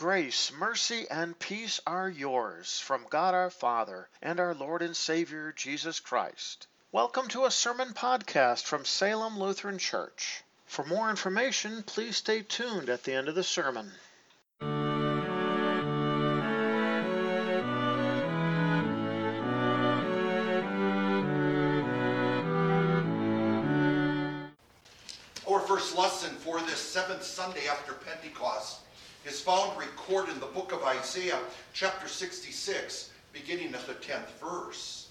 Grace, mercy, and peace are yours from God our Father and our Lord and Savior Jesus Christ. Welcome to a sermon podcast from Salem Lutheran Church. For more information, please stay tuned at the end of the sermon. Our first lesson for this seventh Sunday after Pentecost is found recorded in the book of Isaiah, chapter 66, beginning at the 10th verse.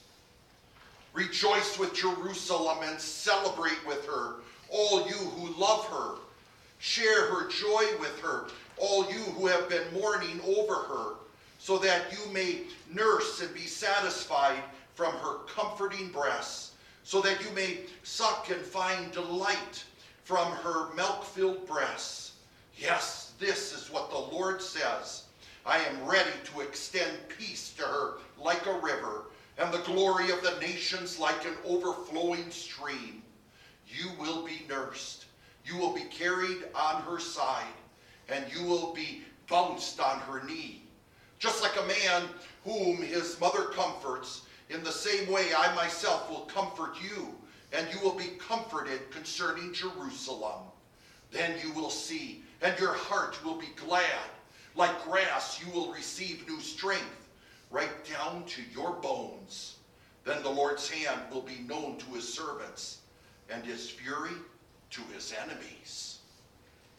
Rejoice with Jerusalem and celebrate with her, all you who love her. Share her joy with her, all you who have been mourning over her, so that you may nurse and be satisfied from her comforting breasts, so that you may suck and find delight from her milk filled breasts. Yes, this is what the Lord says. I am ready to extend peace to her like a river, and the glory of the nations like an overflowing stream. You will be nursed, you will be carried on her side, and you will be bounced on her knee. Just like a man whom his mother comforts, in the same way I myself will comfort you, and you will be comforted concerning Jerusalem. Then you will see, and your heart will be glad. Like grass, you will receive new strength, right down to your bones. Then the Lord's hand will be known to his servants, and his fury to his enemies.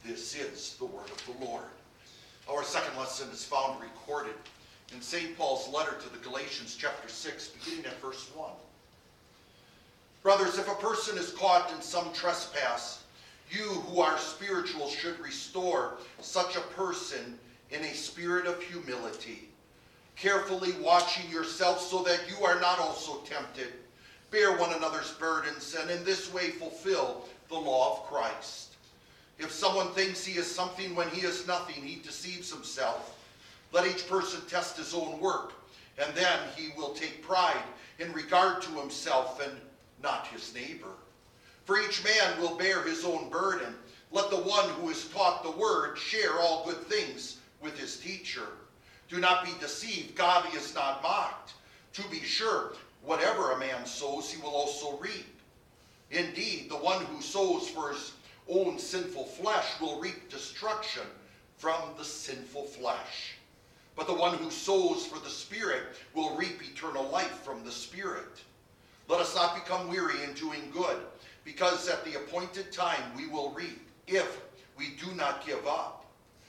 This is the word of the Lord. Our second lesson is found recorded in St. Paul's letter to the Galatians, chapter 6, beginning at verse 1. Brothers, if a person is caught in some trespass, you who are spiritual should restore such a person in a spirit of humility, carefully watching yourself so that you are not also tempted. Bear one another's burdens, and in this way fulfill the law of Christ. If someone thinks he is something when he is nothing, he deceives himself. Let each person test his own work, and then he will take pride in regard to himself and not his neighbor. For each man will bear his own burden. Let the one who is taught the word share all good things with his teacher. Do not be deceived, God is not mocked. To be sure, whatever a man sows, he will also reap. Indeed, the one who sows for his own sinful flesh will reap destruction from the sinful flesh. But the one who sows for the Spirit will reap eternal life from the Spirit. Let us not become weary in doing good, because at the appointed time we will reap if we do not give up.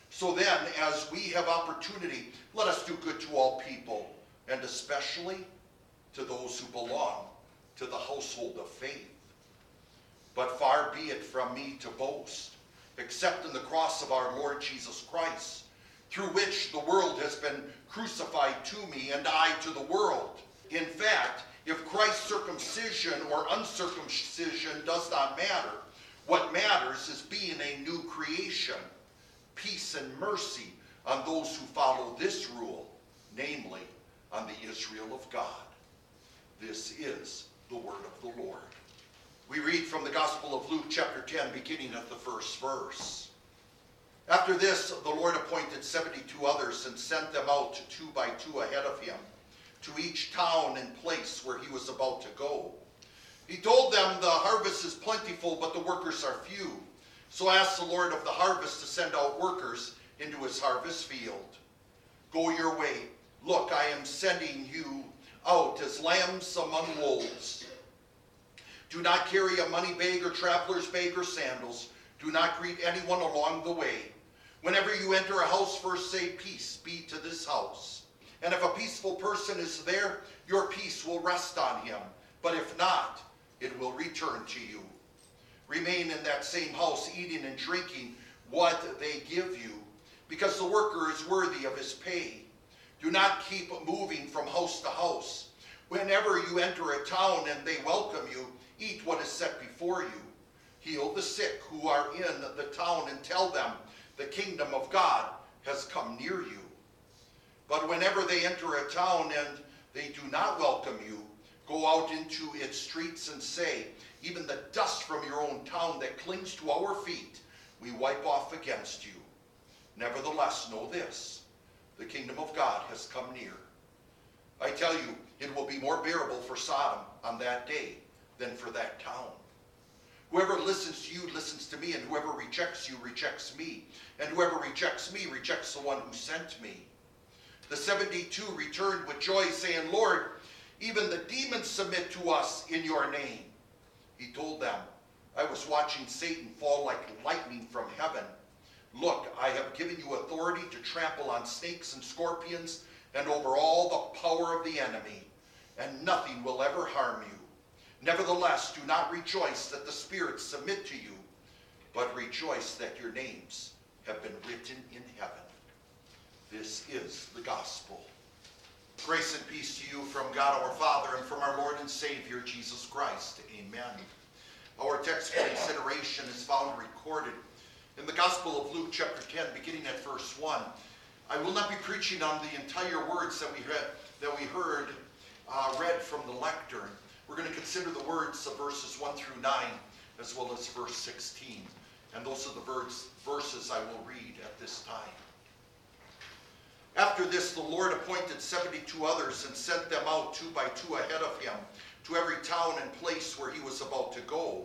So then, as we have opportunity, let us do good to all people, and especially to those who belong to the household of faith. But far be it from me to boast, except in the cross of our Lord Jesus Christ, through which the world has been crucified to me, and I to the world. In fact, if Christ's circumcision or uncircumcision does not matter, what matters is being a new creation, peace and mercy on those who follow this rule, namely on the Israel of God. This is the word of the Lord. We read from the Gospel of Luke, chapter 10, beginning at the first verse. After this, the Lord appointed 72 others and sent them out two by two ahead of him to each town and place where he was about to go. He told them, The harvest is plentiful, but the workers are few. So ask the Lord of the harvest to send out workers into his harvest field. Go your way. Look, I am sending you out as lambs among wolves. Do not carry a money bag or traveler's bag or sandals. Do not greet anyone along the way. Whenever you enter a house, first say, Peace be to this house. And if a peaceful person is there, your peace will rest on him. But if not, it will return to you. Remain in that same house, eating and drinking what they give you, because the worker is worthy of his pay. Do not keep moving from house to house. Whenever you enter a town and they welcome you, eat what is set before you. Heal the sick who are in the town and tell them the kingdom of God has come near you. But whenever they enter a town and they do not welcome you, go out into its streets and say, Even the dust from your own town that clings to our feet, we wipe off against you. Nevertheless, know this the kingdom of God has come near. I tell you, it will be more bearable for Sodom on that day than for that town. Whoever listens to you listens to me, and whoever rejects you rejects me. And whoever rejects me rejects the one who sent me. The 72 returned with joy, saying, Lord, even the demons submit to us in your name. He told them, I was watching Satan fall like lightning from heaven. Look, I have given you authority to trample on snakes and scorpions and over all the power of the enemy, and nothing will ever harm you. Nevertheless, do not rejoice that the spirits submit to you, but rejoice that your names have been written in heaven. This is the gospel. Grace and peace to you from God our Father and from our Lord and Savior Jesus Christ. Amen. Our text for consideration is found recorded in the Gospel of Luke, chapter 10, beginning at verse 1. I will not be preaching on the entire words that we read, that we heard uh, read from the lectern. We're going to consider the words of verses 1 through 9, as well as verse 16. And those are the verse, verses I will read at this time. After this, the Lord appointed 72 others and sent them out two by two ahead of him to every town and place where he was about to go.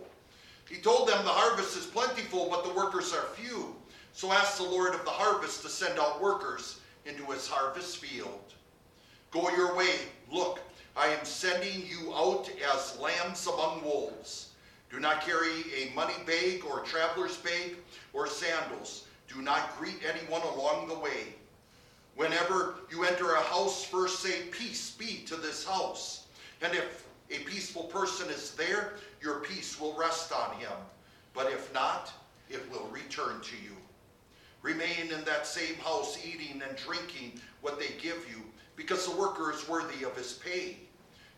He told them, The harvest is plentiful, but the workers are few. So ask the Lord of the harvest to send out workers into his harvest field. Go your way. Look, I am sending you out as lambs among wolves. Do not carry a money bag or traveler's bag or sandals. Do not greet anyone along the way. Whenever you enter a house, first say, Peace be to this house. And if a peaceful person is there, your peace will rest on him. But if not, it will return to you. Remain in that same house, eating and drinking what they give you, because the worker is worthy of his pay.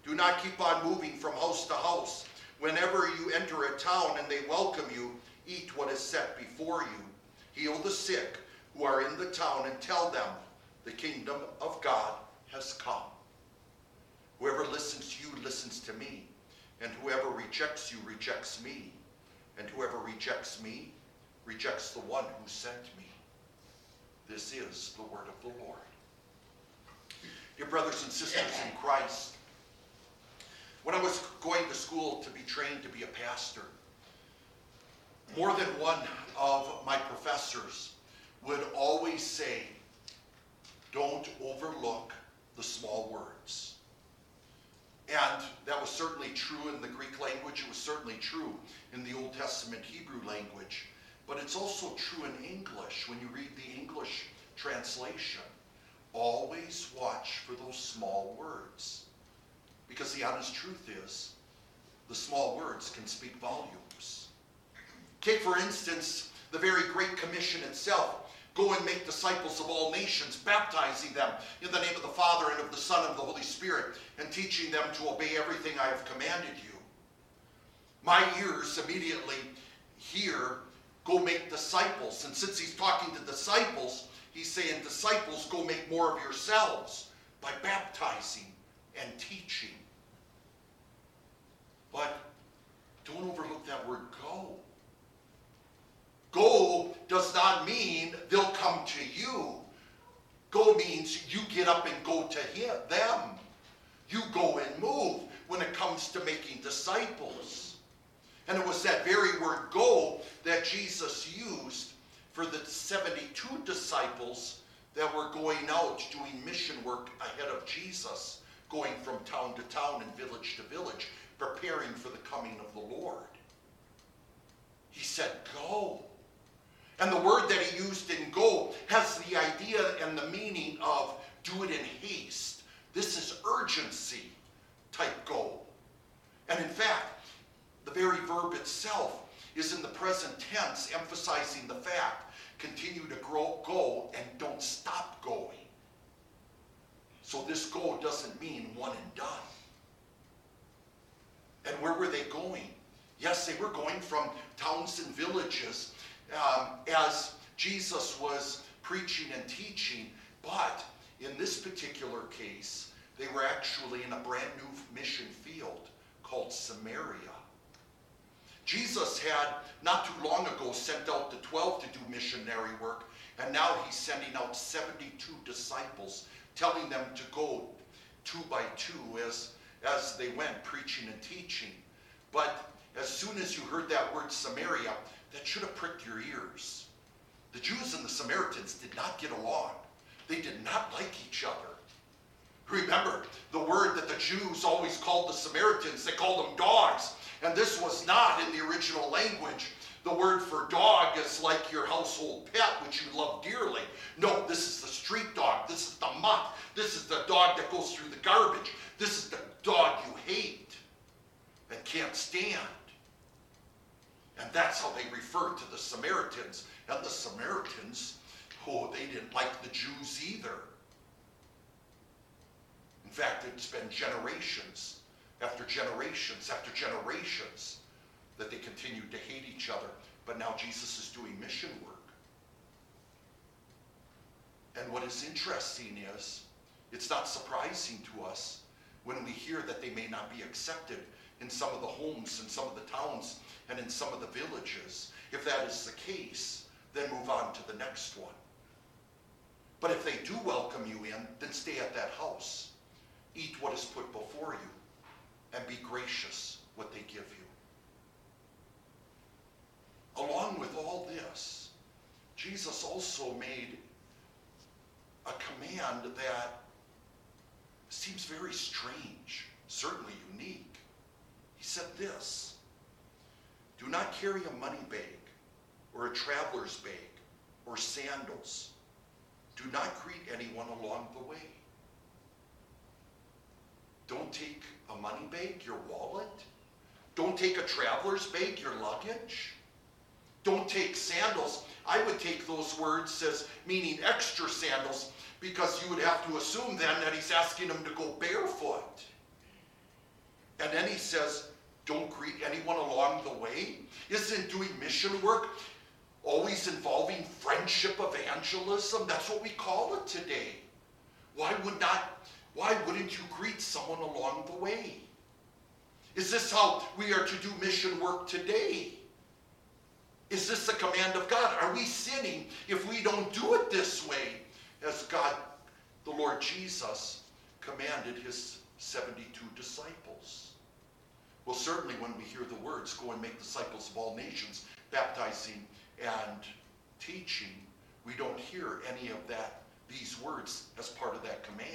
Do not keep on moving from house to house. Whenever you enter a town and they welcome you, eat what is set before you. Heal the sick who are in the town and tell them, the kingdom of God has come. Whoever listens to you listens to me, and whoever rejects you rejects me, and whoever rejects me rejects the one who sent me. This is the word of the Lord. Dear brothers and sisters in Christ, when I was going to school to be trained to be a pastor, more than one of my professors would always say, don't overlook the small words. And that was certainly true in the Greek language. It was certainly true in the Old Testament Hebrew language. But it's also true in English when you read the English translation. Always watch for those small words. Because the honest truth is, the small words can speak volumes. Take, for instance, the very Great Commission itself. Go and make disciples of all nations, baptizing them in the name of the Father and of the Son and of the Holy Spirit, and teaching them to obey everything I have commanded you. My ears immediately hear, go make disciples. And since he's talking to disciples, he's saying, disciples, go make more of yourselves by baptizing and teaching. But don't overlook that word go. Go does not mean they'll come to you. Go means you get up and go to him, them. You go and move when it comes to making disciples. And it was that very word go that Jesus used for the 72 disciples that were going out doing mission work ahead of Jesus, going from town to town and village to village, preparing for the coming of the Lord. He said, Go. And the word that he used in go has the idea and the meaning of do it in haste. This is urgency type go. And in fact, the very verb itself is in the present tense, emphasizing the fact continue to grow, go and don't stop going. So this go doesn't mean one and done. And where were they going? Yes, they were going from towns and villages um, as Jesus was preaching and teaching, but in this particular case, they were actually in a brand new mission field called Samaria. Jesus had not too long ago sent out the 12 to do missionary work, And now he's sending out 72 disciples, telling them to go two by two as, as they went, preaching and teaching. But as soon as you heard that word Samaria, that should have pricked your ears. The Jews and the Samaritans did not get along. They did not like each other. Remember, the word that the Jews always called the Samaritans, they called them dogs. And this was not in the original language. The word for dog is like your household pet, which you love dearly. No, this is the street dog. This is the mutt. This is the dog that goes through the garbage. This is the dog you hate and can't stand. And that's how they referred to the Samaritans. And the Samaritans, oh, they didn't like the Jews either. In fact, it's been generations after generations after generations that they continued to hate each other. But now Jesus is doing mission work. And what is interesting is, it's not surprising to us when we hear that they may not be accepted in some of the homes, in some of the towns, and in some of the villages. If that is the case, then move on to the next one. But if they do welcome you in, then stay at that house. Eat what is put before you, and be gracious what they give you. Along with all this, Jesus also made a command that seems very strange, certainly unique. Said this Do not carry a money bag or a traveler's bag or sandals. Do not greet anyone along the way. Don't take a money bag, your wallet. Don't take a traveler's bag, your luggage. Don't take sandals. I would take those words as meaning extra sandals because you would have to assume then that he's asking them to go barefoot. And then he says, don't greet anyone along the way? Isn't doing mission work always involving friendship evangelism? That's what we call it today. Why would not why wouldn't you greet someone along the way? Is this how we are to do mission work today? Is this the command of God? Are we sinning if we don't do it this way as God, the Lord Jesus, commanded his 72 disciples? Well, certainly when we hear the words, go and make disciples of all nations, baptizing and teaching, we don't hear any of that, these words as part of that command.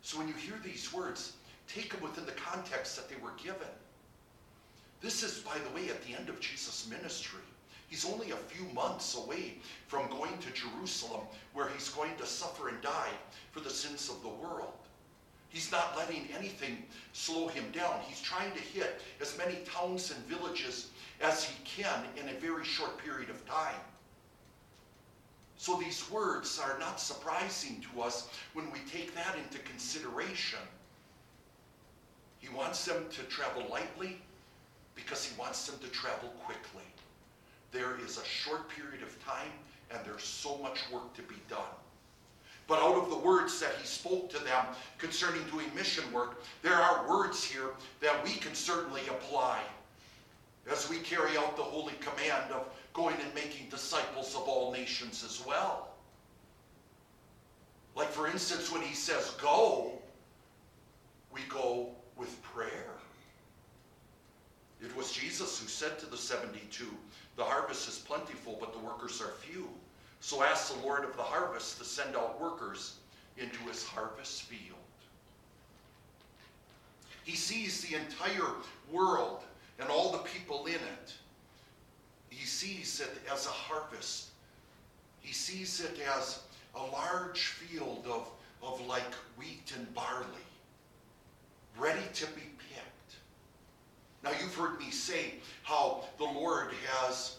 So when you hear these words, take them within the context that they were given. This is, by the way, at the end of Jesus' ministry. He's only a few months away from going to Jerusalem, where he's going to suffer and die for the sins of the world. He's not letting anything slow him down. He's trying to hit as many towns and villages as he can in a very short period of time. So these words are not surprising to us when we take that into consideration. He wants them to travel lightly because he wants them to travel quickly. There is a short period of time and there's so much work to be done. But out of the words that he spoke to them concerning doing mission work, there are words here that we can certainly apply as we carry out the holy command of going and making disciples of all nations as well. Like, for instance, when he says go, we go with prayer. It was Jesus who said to the 72, The harvest is plentiful, but the workers are few. So ask the Lord of the harvest to send out workers into his harvest field. He sees the entire world and all the people in it. He sees it as a harvest. He sees it as a large field of, of like wheat and barley, ready to be picked. Now, you've heard me say how the Lord has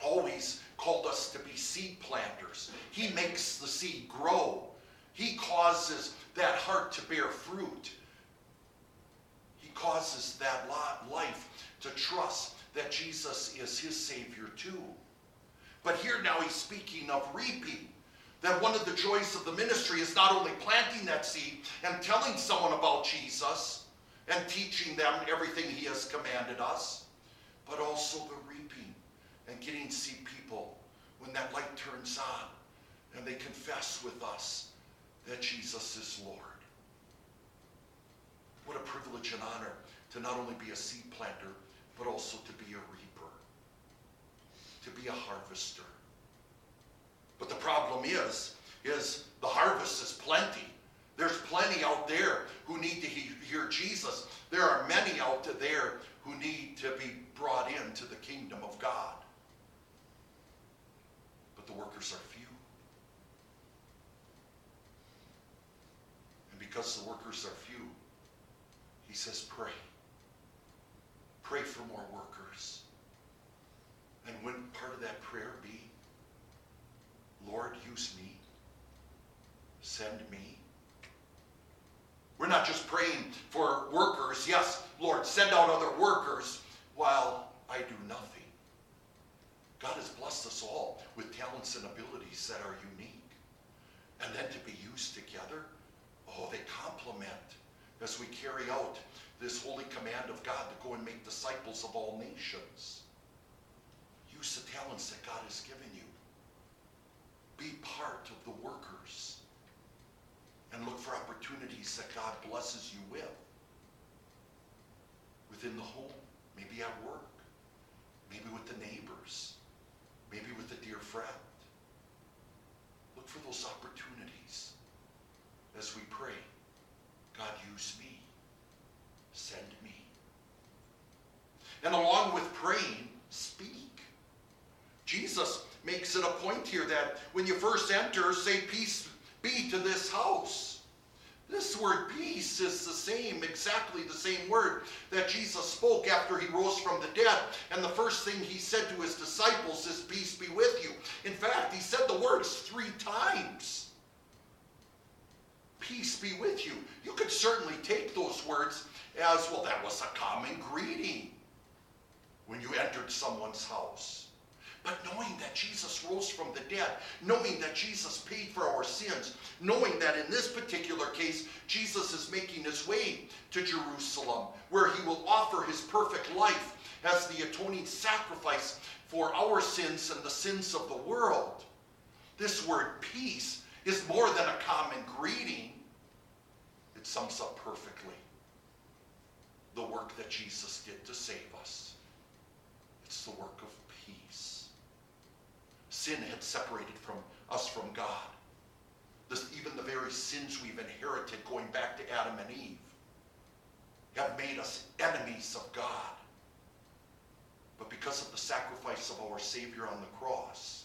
always called us to be seed planters. He makes the seed grow. He causes that heart to bear fruit. He causes that life to trust that Jesus is his Savior too. But here now he's speaking of reaping. That one of the joys of the ministry is not only planting that seed and telling someone about Jesus and teaching them everything he has commanded us, but also the reaping and getting to see people when that light turns on and they confess with us that Jesus is Lord. What a privilege and honor to not only be a seed planter, but also to be a reaper, to be a harvester. But the problem is, is the harvest is plenty. There's plenty out there who need to hear Jesus. There are many out there who need to be brought into the kingdom of God. The workers are few. And because the workers are few, he says, pray. Pray for more workers. And wouldn't part of that prayer be, Lord, use me. Send me. We're not just praying for workers. Yes, Lord, send out other workers while. Us all with talents and abilities that are unique. And then to be used together, oh, they complement as we carry out this holy command of God to go and make disciples of all nations. Use the talents that God has given you. Be part of the workers. And look for opportunities that God blesses you with. Within the home, maybe at work, maybe with the neighbors, maybe with a dear friend. Look for those opportunities as we pray. God, use me. Send me. And along with praying, speak. Jesus makes it a point here that when you first enter, say, Peace be to this house. Word peace is the same, exactly the same word that Jesus spoke after he rose from the dead. And the first thing he said to his disciples is, Peace be with you. In fact, he said the words three times. Peace be with you. You could certainly take those words as well, that was a common greeting when you entered someone's house. But knowing that Jesus rose from the dead, knowing that Jesus paid for our sins, knowing that in this particular case, Jesus is making his way to Jerusalem, where he will offer his perfect life as the atoning sacrifice for our sins and the sins of the world. This word peace is more than a common greeting, it sums up perfectly the work that Jesus did to save us. It's the work of sin had separated from us from God. This, even the very sins we've inherited going back to Adam and Eve have made us enemies of God. But because of the sacrifice of our Savior on the cross,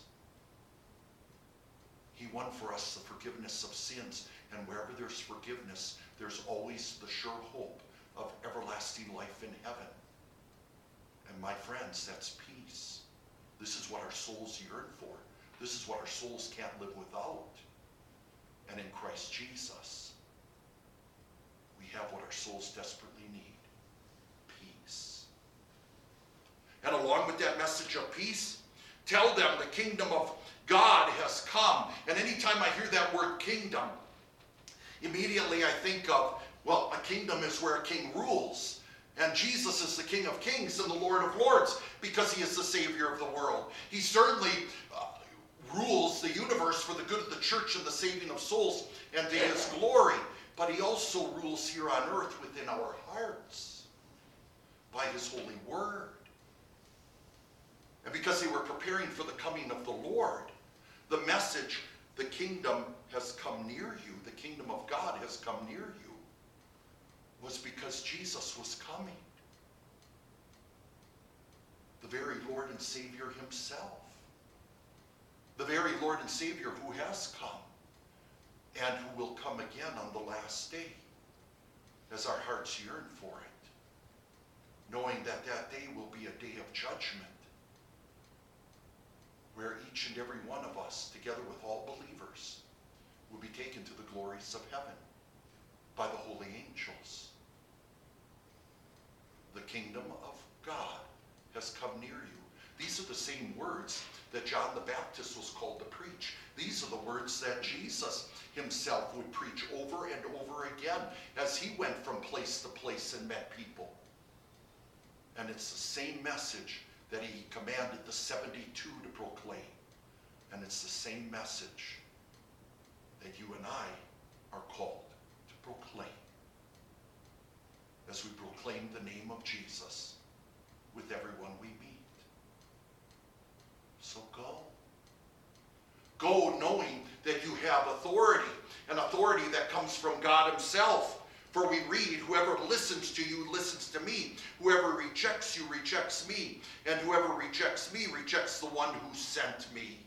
he won for us the forgiveness of sins. And wherever there's forgiveness, there's always the sure hope of everlasting life in heaven. And my friends, that's peace. This is what our souls yearn for. This is what our souls can't live without. And in Christ Jesus, we have what our souls desperately need peace. And along with that message of peace, tell them the kingdom of God has come. And anytime I hear that word kingdom, immediately I think of, well, a kingdom is where a king rules. And Jesus is the King of Kings and the Lord of Lords because he is the Savior of the world. He certainly uh, rules the universe for the good of the church and the saving of souls and to his glory. But he also rules here on earth within our hearts by his holy word. And because they were preparing for the coming of the Lord, the message, the kingdom has come near you, the kingdom of God has come near you was because Jesus was coming. The very Lord and Savior himself. The very Lord and Savior who has come and who will come again on the last day as our hearts yearn for it, knowing that that day will be a day of judgment where each and every one of us, together with all believers, will be taken to the glories of heaven by the holy angels kingdom of God has come near you. These are the same words that John the Baptist was called to preach. These are the words that Jesus himself would preach over and over again as he went from place to place and met people. And it's the same message that he commanded the 72 to proclaim. And it's the same message that you and I are called to proclaim as we proclaim the name of Jesus with everyone we meet. So go. Go knowing that you have authority, an authority that comes from God Himself. For we read, Whoever listens to you listens to me. Whoever rejects you rejects me. And whoever rejects me rejects the one who sent me.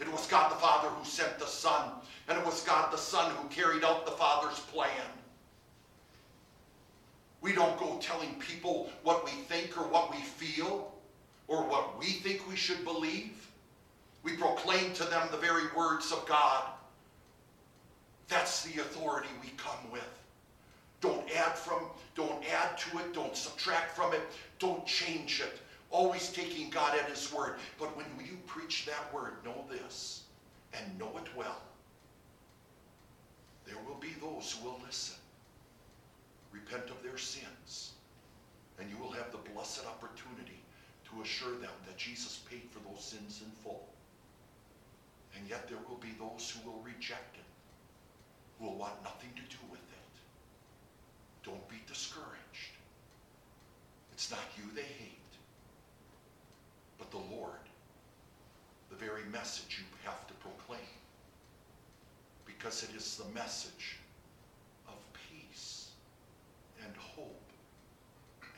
It was God the Father who sent the Son, and it was God the Son who carried out the Father's plan. We don't go telling people what we think or what we feel or what we think we should believe. We proclaim to them the very words of God. That's the authority we come with. Don't add from, don't add to it, don't subtract from it, don't change it. Always taking God at his word. But when you preach that word, know this and know it well. There will be those who will listen repent of their sins, and you will have the blessed opportunity to assure them that Jesus paid for those sins in full. And yet there will be those who will reject it, who will want nothing to do with it. Don't be discouraged. It's not you they hate, but the Lord, the very message you have to proclaim. Because it is the message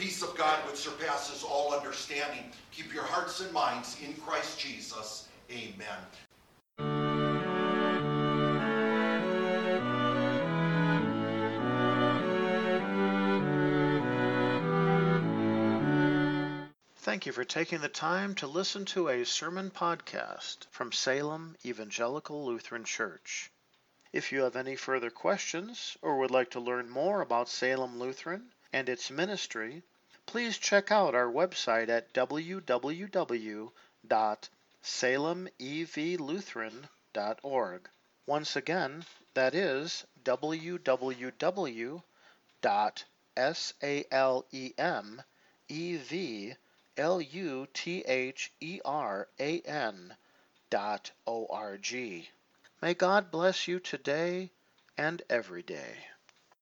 peace of God which surpasses all understanding, keep your hearts and minds in Christ Jesus. Amen. Thank you for taking the time to listen to a sermon podcast from Salem Evangelical Lutheran Church. If you have any further questions or would like to learn more about Salem Lutheran and its ministry, please check out our website at www.salemevlutheran.org. Once again, that is www.salemevlutheran L U T H E R A N dot O R G. May God bless you today and every day.